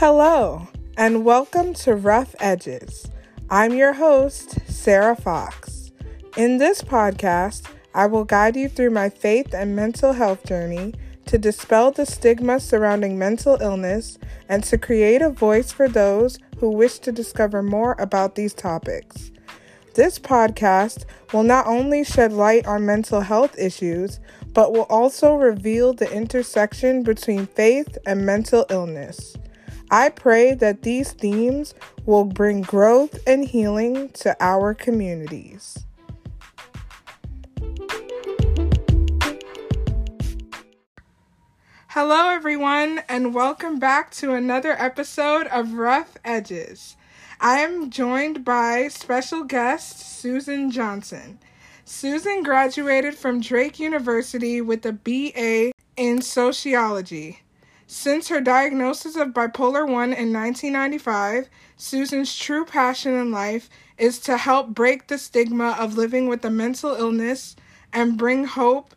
Hello, and welcome to Rough Edges. I'm your host, Sarah Fox. In this podcast, I will guide you through my faith and mental health journey to dispel the stigma surrounding mental illness and to create a voice for those who wish to discover more about these topics. This podcast will not only shed light on mental health issues, but will also reveal the intersection between faith and mental illness. I pray that these themes will bring growth and healing to our communities. Hello, everyone, and welcome back to another episode of Rough Edges. I am joined by special guest Susan Johnson. Susan graduated from Drake University with a BA in sociology. Since her diagnosis of bipolar 1 in 1995, Susan's true passion in life is to help break the stigma of living with a mental illness and bring hope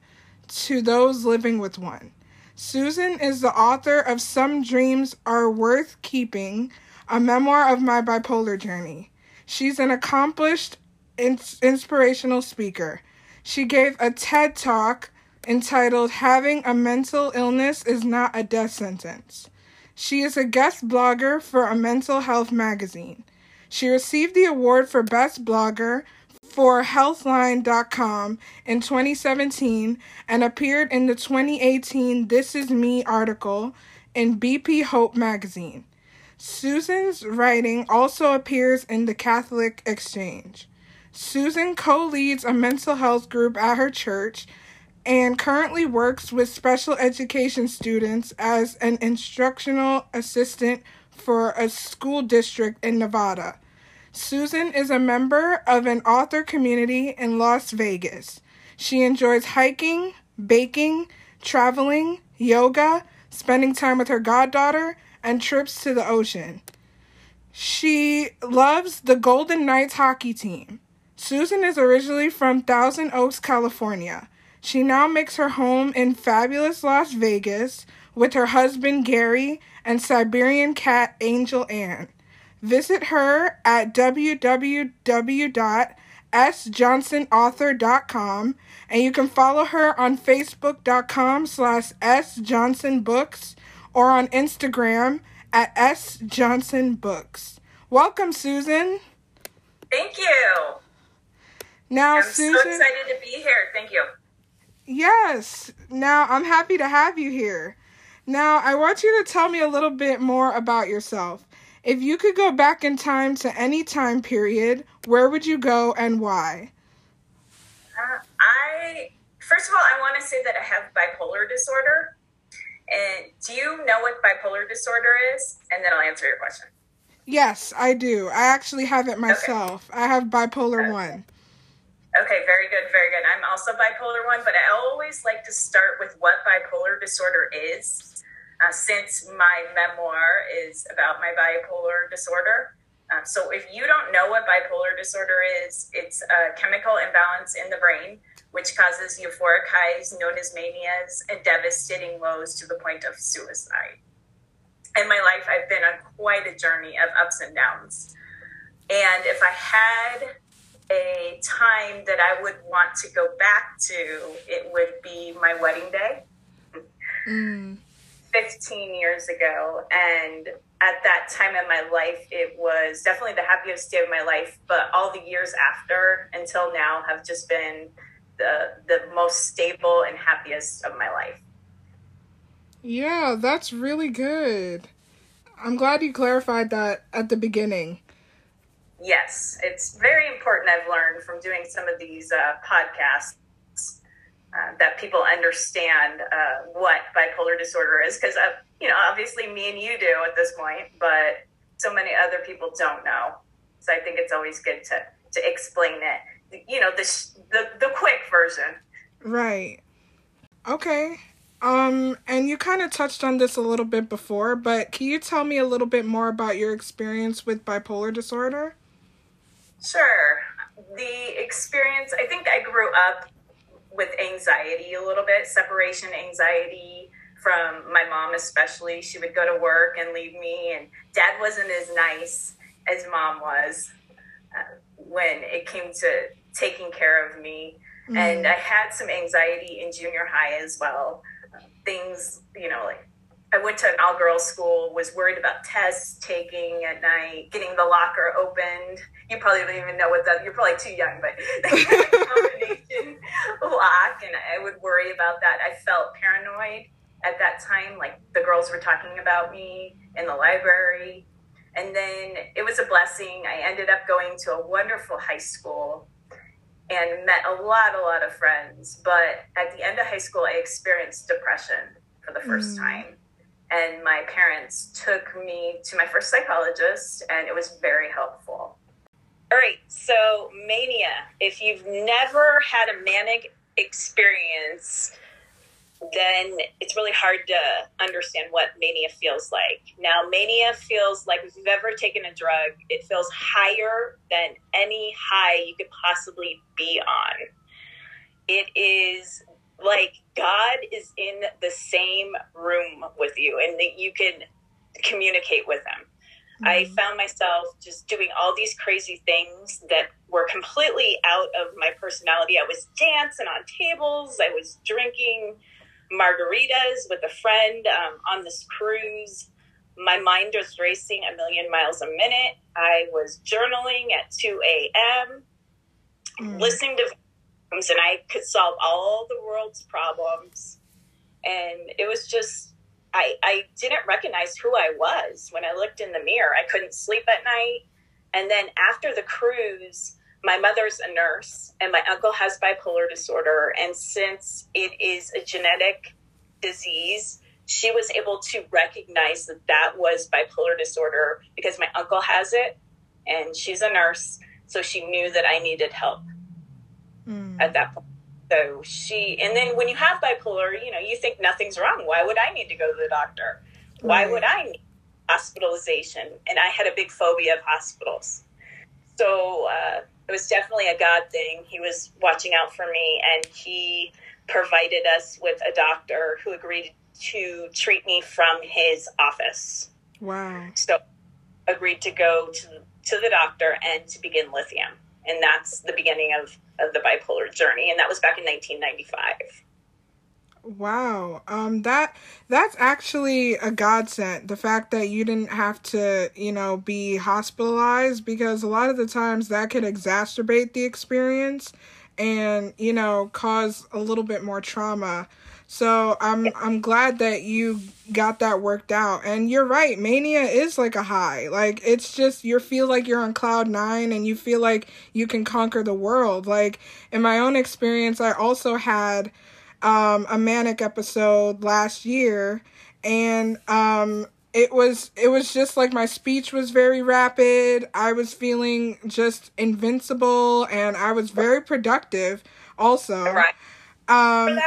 to those living with one. Susan is the author of Some Dreams Are Worth Keeping, a memoir of my bipolar journey. She's an accomplished ins- inspirational speaker. She gave a TED talk entitled Having a Mental Illness is Not a Death Sentence. She is a guest blogger for a mental health magazine. She received the award for Best Blogger for Healthline.com in 2017 and appeared in the 2018 This Is Me article in BP Hope magazine. Susan's writing also appears in the Catholic Exchange. Susan co leads a mental health group at her church and currently works with special education students as an instructional assistant for a school district in Nevada. Susan is a member of an author community in Las Vegas. She enjoys hiking, baking, traveling, yoga, spending time with her goddaughter, and trips to the ocean. She loves the Golden Knights hockey team. Susan is originally from Thousand Oaks, California. She now makes her home in fabulous Las Vegas with her husband Gary and Siberian cat Angel Ann. Visit her at www.sjohnsonauthor.com and you can follow her on facebook.com slash sjohnsonbooks or on Instagram at sjohnsonbooks. Welcome, Susan. Thank you. Now, I'm Susan. so excited to be here. Thank you. Yes. Now, I'm happy to have you here. Now, I want you to tell me a little bit more about yourself. If you could go back in time to any time period, where would you go and why? Uh, I first of all, I want to say that I have bipolar disorder. And do you know what bipolar disorder is? And then I'll answer your question. Yes, I do. I actually have it myself. I have bipolar 1. Okay, very good, very good. I'm also bipolar one, but I always like to start with what bipolar disorder is, uh, since my memoir is about my bipolar disorder. Um, so if you don't know what bipolar disorder is, it's a chemical imbalance in the brain which causes euphoric highs known as manias and devastating lows to the point of suicide. In my life, I've been on quite a journey of ups and downs. And if I had time that I would want to go back to, it would be my wedding day. Mm. 15 years ago. And at that time in my life, it was definitely the happiest day of my life. But all the years after until now have just been the, the most stable and happiest of my life. Yeah, that's really good. I'm glad you clarified that at the beginning. Yes, it's very important. I've learned from doing some of these uh, podcasts uh, that people understand uh, what bipolar disorder is because, uh, you know, obviously me and you do at this point, but so many other people don't know. So I think it's always good to to explain it. You know, the the the quick version. Right. Okay. Um, and you kind of touched on this a little bit before, but can you tell me a little bit more about your experience with bipolar disorder? Sure. The experience, I think I grew up with anxiety a little bit, separation anxiety, from my mom, especially. She would go to work and leave me, and dad wasn't as nice as mom was uh, when it came to taking care of me. Mm-hmm. And I had some anxiety in junior high as well. Things, you know, like I went to an all girls school, was worried about tests taking at night, getting the locker opened. You probably don't even know what that, you're probably too young, but the combination lock, and I would worry about that. I felt paranoid at that time, like the girls were talking about me in the library. And then it was a blessing. I ended up going to a wonderful high school and met a lot, a lot of friends. But at the end of high school, I experienced depression for the first mm. time. And my parents took me to my first psychologist, and it was very helpful. All right, so mania. If you've never had a manic experience, then it's really hard to understand what mania feels like. Now, mania feels like if you've ever taken a drug, it feels higher than any high you could possibly be on. It is like God is in the same room with you and that you can communicate with him. Mm-hmm. I found myself just doing all these crazy things that were completely out of my personality. I was dancing on tables, I was drinking margaritas with a friend um, on this cruise. My mind was racing a million miles a minute. I was journaling at 2 a.m., mm. listening to and I could solve all the world's problems. And it was just, I, I didn't recognize who I was when I looked in the mirror. I couldn't sleep at night. And then after the cruise, my mother's a nurse and my uncle has bipolar disorder. And since it is a genetic disease, she was able to recognize that that was bipolar disorder because my uncle has it and she's a nurse. So she knew that I needed help mm. at that point. So she, and then when you have bipolar, you know, you think nothing's wrong. Why would I need to go to the doctor? Why would I need hospitalization? And I had a big phobia of hospitals. So, uh, it was definitely a God thing. He was watching out for me, and he provided us with a doctor who agreed to treat me from his office. Wow. So agreed to go to, to the doctor and to begin lithium. And that's the beginning of, of the bipolar journey. And that was back in 1995. Wow. Um that that's actually a godsend. The fact that you didn't have to, you know, be hospitalized because a lot of the times that could exacerbate the experience and, you know, cause a little bit more trauma. So I'm I'm glad that you got that worked out. And you're right, mania is like a high. Like it's just you feel like you're on cloud 9 and you feel like you can conquer the world. Like in my own experience, I also had um, a manic episode last year, and um, it was it was just like my speech was very rapid. I was feeling just invincible, and I was very productive. Also, right. Um,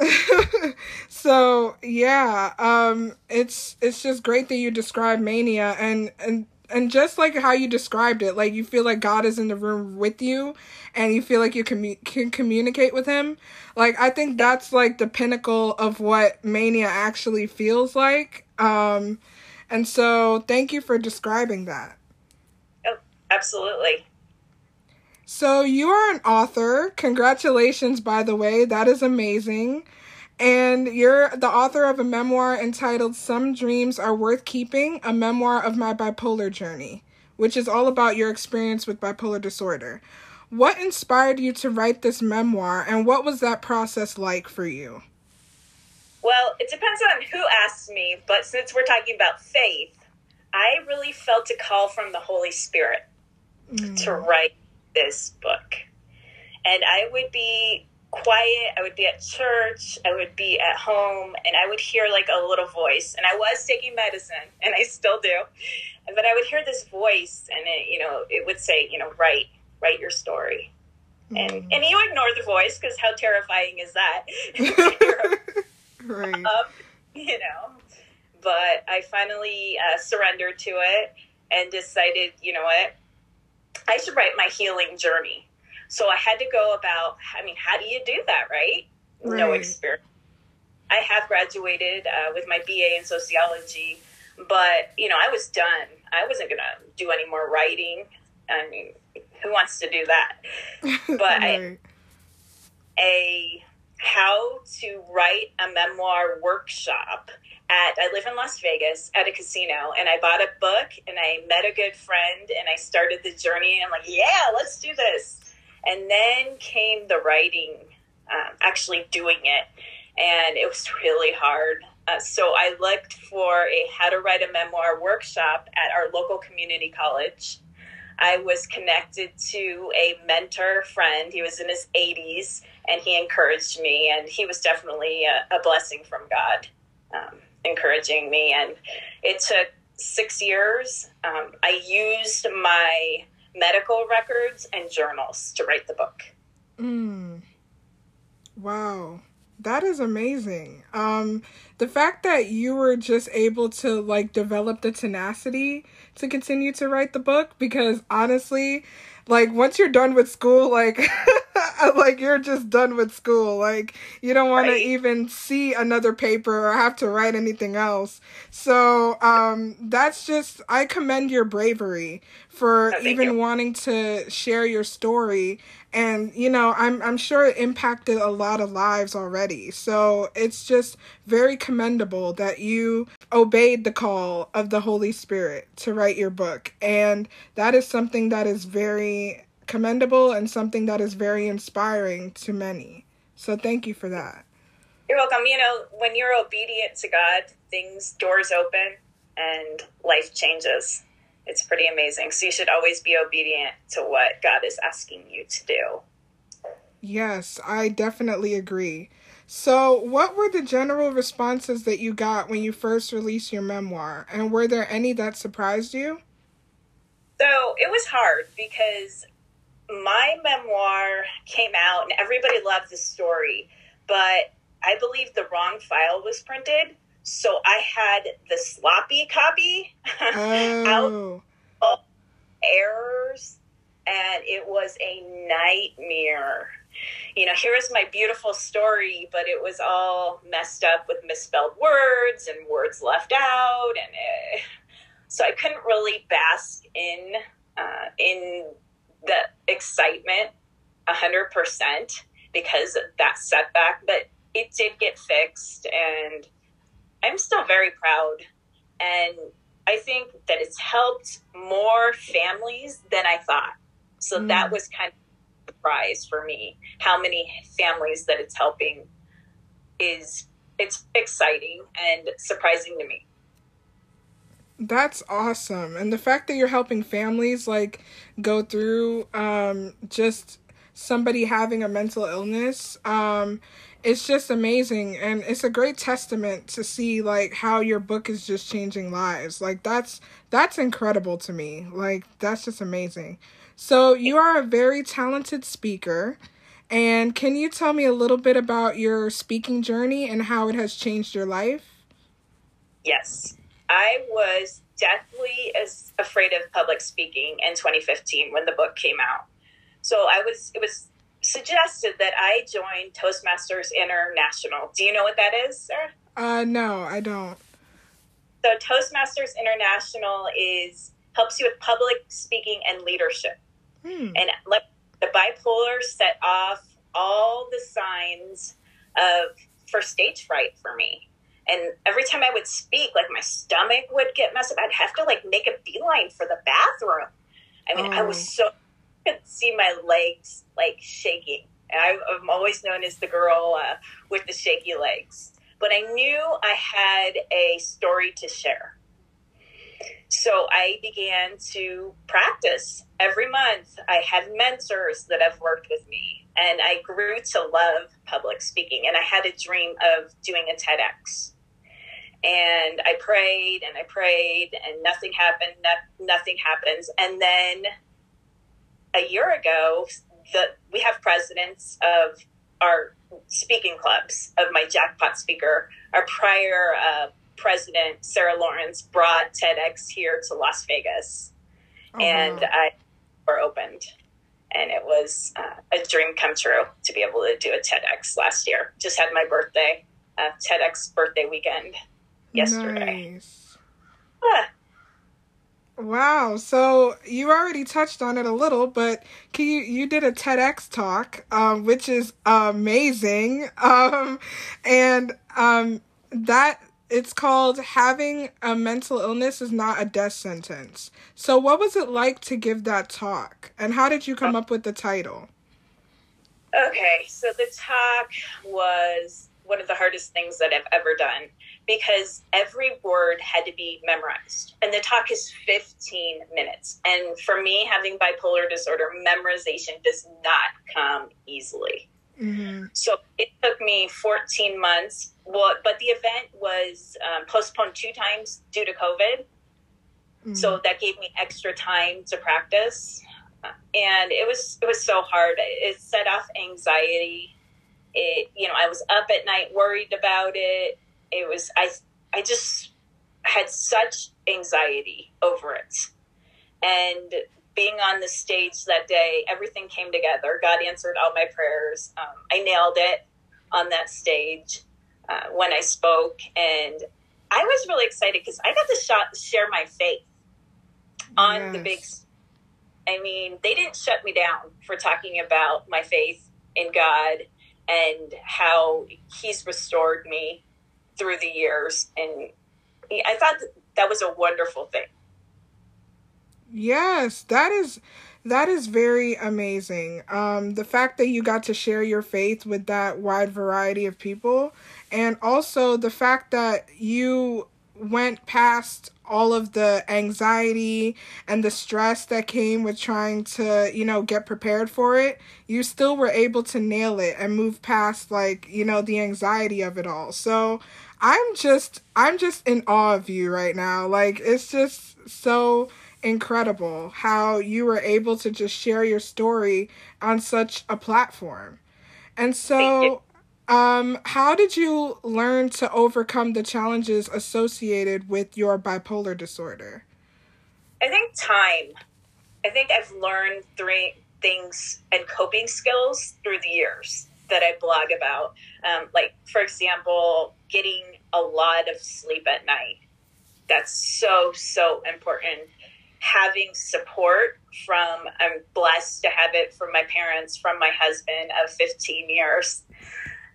so yeah, um, it's it's just great that you describe mania and and and just like how you described it, like you feel like God is in the room with you, and you feel like you can can communicate with Him. Like I think that's like the pinnacle of what mania actually feels like. Um, and so thank you for describing that. Oh, absolutely. So you are an author. Congratulations, by the way. That is amazing. And you're the author of a memoir entitled Some Dreams Are Worth Keeping, a memoir of my bipolar journey, which is all about your experience with bipolar disorder. What inspired you to write this memoir, and what was that process like for you? Well, it depends on who asks me, but since we're talking about faith, I really felt a call from the Holy Spirit mm. to write this book. And I would be quiet. I would be at church. I would be at home, and I would hear like a little voice. And I was taking medicine, and I still do. But I would hear this voice, and it, you know, it would say, you know, write, write your story. Mm. And and you ignore the voice because how terrifying is that? right. Um, you know, but I finally uh, surrendered to it and decided, you know what, I should write my healing journey. So I had to go about, I mean, how do you do that, right? right. No experience. I have graduated uh, with my BA in sociology, but you know, I was done. I wasn't going to do any more writing. I mean, who wants to do that? But right. I, a how to write a memoir workshop at I live in Las Vegas at a casino and I bought a book and I met a good friend and I started the journey and I'm like, yeah, let's do this. And then came the writing, um, actually doing it. And it was really hard. Uh, so I looked for a how to write a memoir workshop at our local community college. I was connected to a mentor friend. He was in his 80s and he encouraged me, and he was definitely a, a blessing from God. Um, encouraging me. And it took six years. Um, I used my medical records and journals to write the book. Mm. Wow. That is amazing. Um, the fact that you were just able to like develop the tenacity to continue to write the book, because honestly, like once you're done with school, like like you're just done with school. Like you don't want right. to even see another paper or have to write anything else. So um that's just I commend your bravery for oh, even you. wanting to share your story and you know i'm i'm sure it impacted a lot of lives already so it's just very commendable that you obeyed the call of the holy spirit to write your book and that is something that is very commendable and something that is very inspiring to many so thank you for that you're welcome you know when you're obedient to god things doors open and life changes it's pretty amazing. So you should always be obedient to what God is asking you to do. Yes, I definitely agree. So, what were the general responses that you got when you first released your memoir? And were there any that surprised you? So, it was hard because my memoir came out and everybody loved the story, but I believe the wrong file was printed. So I had the sloppy copy oh. out errors, and it was a nightmare. You know, here is my beautiful story, but it was all messed up with misspelled words and words left out, and it, so I couldn't really bask in uh, in the excitement a hundred percent because of that setback. But it did get fixed, and I'm still very proud. And I think that it's helped more families than I thought. So mm. that was kind of a surprise for me. How many families that it's helping is it's exciting and surprising to me. That's awesome. And the fact that you're helping families like go through um just somebody having a mental illness um it's just amazing. And it's a great testament to see like how your book is just changing lives. Like that's that's incredible to me. Like that's just amazing. So you are a very talented speaker. And can you tell me a little bit about your speaking journey and how it has changed your life? Yes i was deathly as afraid of public speaking in 2015 when the book came out so i was it was suggested that I join Toastmasters International. Do you know what that is, sir? Uh, no, I don't. So Toastmasters International is helps you with public speaking and leadership. Hmm. And like the bipolar set off all the signs of for stage fright for me. And every time I would speak, like my stomach would get messed up. I'd have to like make a beeline for the bathroom. I mean, oh. I was oh. so could see my legs like shaking. I, I'm always known as the girl uh, with the shaky legs. But I knew I had a story to share. So I began to practice every month. I had mentors that have worked with me, and I grew to love public speaking. And I had a dream of doing a TEDx. And I prayed and I prayed, and nothing happened. No, nothing happens. And then a year ago, the, we have presidents of our speaking clubs of my jackpot speaker. Our prior uh, president, Sarah Lawrence, brought TEDx here to Las Vegas, oh, and wow. I were opened, and it was uh, a dream come true to be able to do a TEDx last year. Just had my birthday. Uh, TEDx birthday weekend yesterday. Nice. Ah. Wow. So you already touched on it a little, but can you you did a TEDx talk, um, which is amazing. Um, and um, that it's called having a mental illness is not a death sentence. So what was it like to give that talk, and how did you come up with the title? Okay, so the talk was one of the hardest things that I've ever done because every word had to be memorized. And the talk is 15 minutes. And for me, having bipolar disorder, memorization does not come easily. Mm-hmm. So it took me 14 months. Well, but the event was um, postponed two times due to COVID. Mm-hmm. So that gave me extra time to practice. And it was it was so hard. It set off anxiety. It you know I was up at night worried about it it was I I just had such anxiety over it. And being on the stage that day, everything came together. God answered all my prayers. Um, I nailed it on that stage uh, when I spoke, and I was really excited because I got to shot, share my faith on yes. the big. I mean, they didn't shut me down for talking about my faith in God and how He's restored me through the years. And I thought that was a wonderful thing. Yes, that is that is very amazing. Um, the fact that you got to share your faith with that wide variety of people, and also the fact that you went past all of the anxiety and the stress that came with trying to, you know, get prepared for it, you still were able to nail it and move past like, you know, the anxiety of it all. So, I'm just I'm just in awe of you right now. Like it's just so incredible how you were able to just share your story on such a platform. And so um how did you learn to overcome the challenges associated with your bipolar disorder? I think time. I think I've learned three things and coping skills through the years that I blog about. Um, like, for example, getting a lot of sleep at night. That's so, so important. Having support from, I'm blessed to have it from my parents, from my husband of 15 years.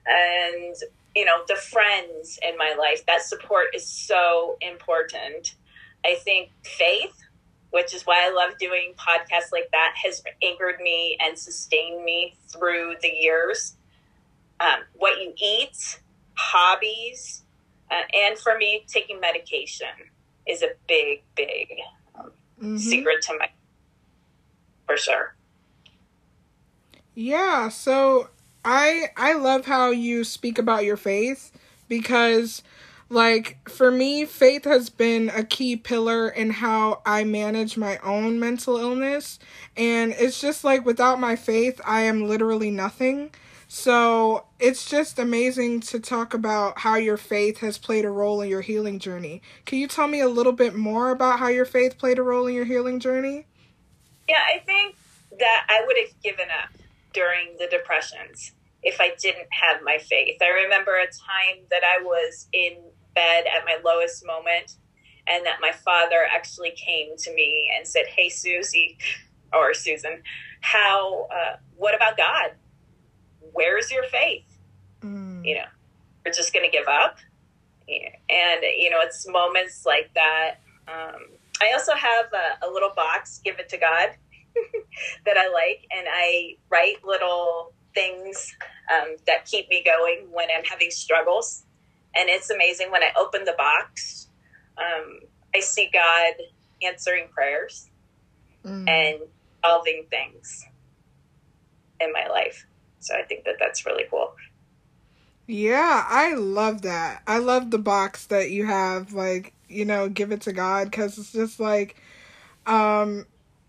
And, you know, the friends in my life, that support is so important. I think faith, which is why I love doing podcasts like that, has anchored me and sustained me through the years. Um, what you eat, hobbies, uh, and for me, taking medication is a big, big mm-hmm. secret to my, for sure. Yeah. So I I love how you speak about your faith because like for me faith has been a key pillar in how I manage my own mental illness and it's just like without my faith I am literally nothing. So it's just amazing to talk about how your faith has played a role in your healing journey. Can you tell me a little bit more about how your faith played a role in your healing journey? Yeah, I think that I would have given up during the depressions if I didn't have my faith. I remember a time that I was in bed at my lowest moment and that my father actually came to me and said, Hey, Susie, or Susan, how, uh, what about God? Where's your faith? Mm. You know, we're just going to give up. And, you know, it's moments like that. Um, I also have a, a, little box, Give It to God, that I like. And I write little things um, that keep me going when I'm having struggles. And it's amazing when I open the box, um, I see God answering prayers mm. and solving things in my life. So I think that that's really cool. Yeah, I love that. I love the box that you have like, you know, give it to God cuz it's just like um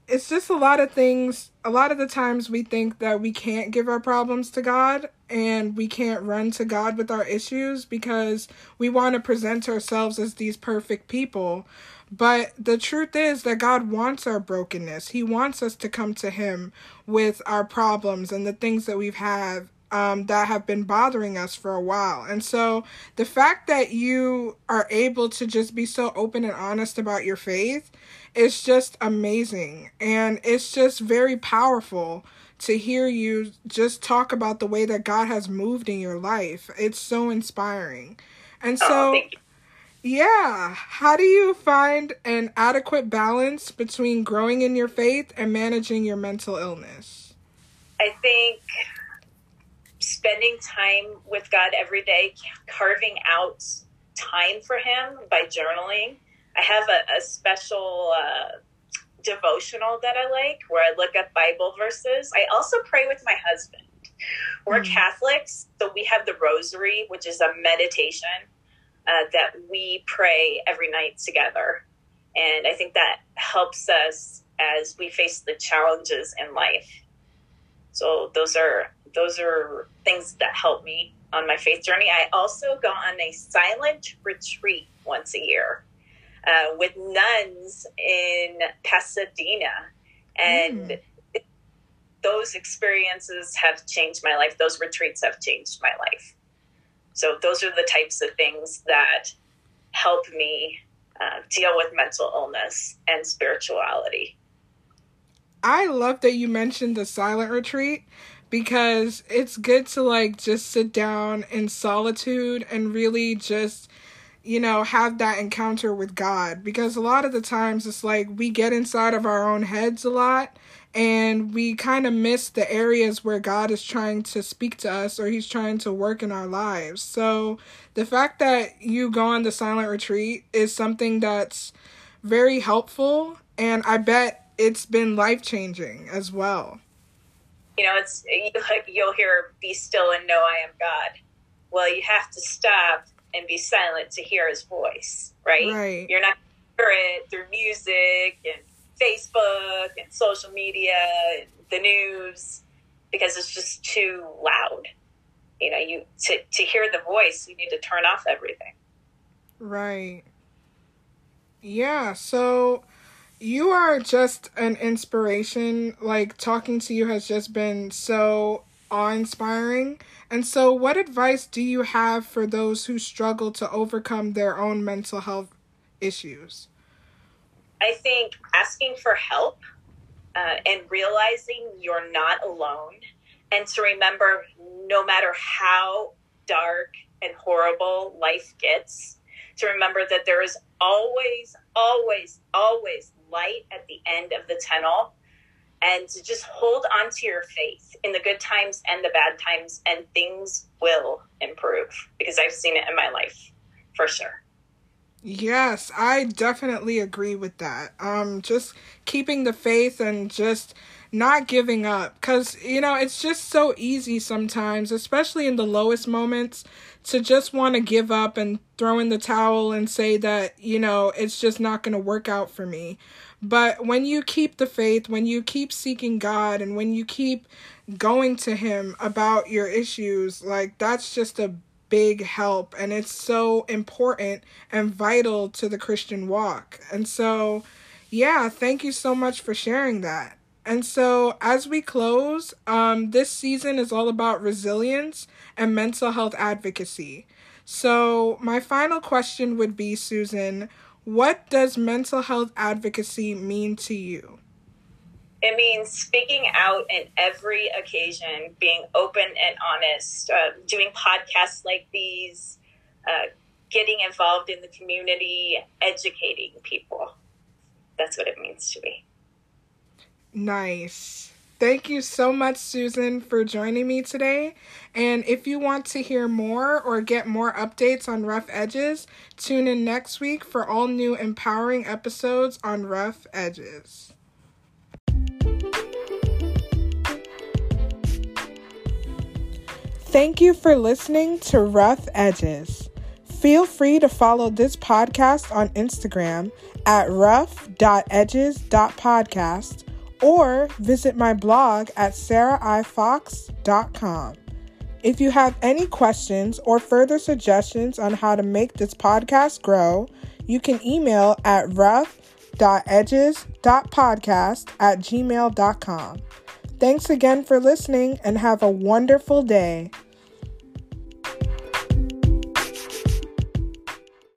it's just a lot of things. A lot of the times we think that we can't give our problems to God and we can't run to God with our issues because we want to present ourselves as these perfect people. But the truth is that God wants our brokenness. He wants us to come to Him with our problems and the things that we've had um, that have been bothering us for a while. And so the fact that you are able to just be so open and honest about your faith is just amazing. And it's just very powerful to hear you just talk about the way that God has moved in your life. It's so inspiring. And so, oh, yeah, how do you find an adequate balance between growing in your faith and managing your mental illness? I think spending time with God every day, carving out time for Him by journaling. I have a, a special uh, devotional that I like where I look up Bible verses. I also pray with my husband. We're mm-hmm. Catholics, so we have the rosary, which is a meditation uh, that we pray every night together. And I think that helps us as we face the challenges in life. So those are those are things that help me on my faith journey. I also go on a silent retreat once a year uh, with nuns in Pasadena. And mm. those experiences have changed my life. Those retreats have changed my life. So, those are the types of things that help me uh, deal with mental illness and spirituality. I love that you mentioned the silent retreat because it's good to like just sit down in solitude and really just you know have that encounter with God because a lot of the times it's like we get inside of our own heads a lot and we kind of miss the areas where God is trying to speak to us or he's trying to work in our lives. So the fact that you go on the silent retreat is something that's very helpful and I bet it's been life-changing as well you know, it's like you'll hear "Be still and know I am God." Well, you have to stop and be silent to hear His voice, right? Right. You're not hear it through music and Facebook and social media, the news, because it's just too loud. You know, you to to hear the voice, you need to turn off everything. Right. Yeah. So you are just an inspiration. Like talking to you has just been so awe inspiring. And so, what advice do you have for those who struggle to overcome their own mental health issues? I think asking for help uh, and realizing you're not alone, and to remember no matter how dark and horrible life gets, to remember that there is always, always, always light at the end of the tunnel and to just hold on to your faith in the good times and the bad times and things will improve because I've seen it in my life for sure. Yes, I definitely agree with that. Um just keeping the faith and just not giving up cuz you know, it's just so easy sometimes, especially in the lowest moments to just want to give up and throw in the towel and say that, you know, it's just not going to work out for me. But when you keep the faith, when you keep seeking God, and when you keep going to Him about your issues, like that's just a big help. And it's so important and vital to the Christian walk. And so, yeah, thank you so much for sharing that. And so, as we close, um, this season is all about resilience and mental health advocacy. So, my final question would be Susan, what does mental health advocacy mean to you? It means speaking out in every occasion, being open and honest, uh, doing podcasts like these, uh, getting involved in the community, educating people. That's what it means to me. Nice. Thank you so much, Susan, for joining me today. And if you want to hear more or get more updates on Rough Edges, tune in next week for all new empowering episodes on Rough Edges. Thank you for listening to Rough Edges. Feel free to follow this podcast on Instagram at rough.edges.podcast or visit my blog at sarahifox.com. If you have any questions or further suggestions on how to make this podcast grow, you can email at rough.edges.podcast at gmail.com. Thanks again for listening and have a wonderful day.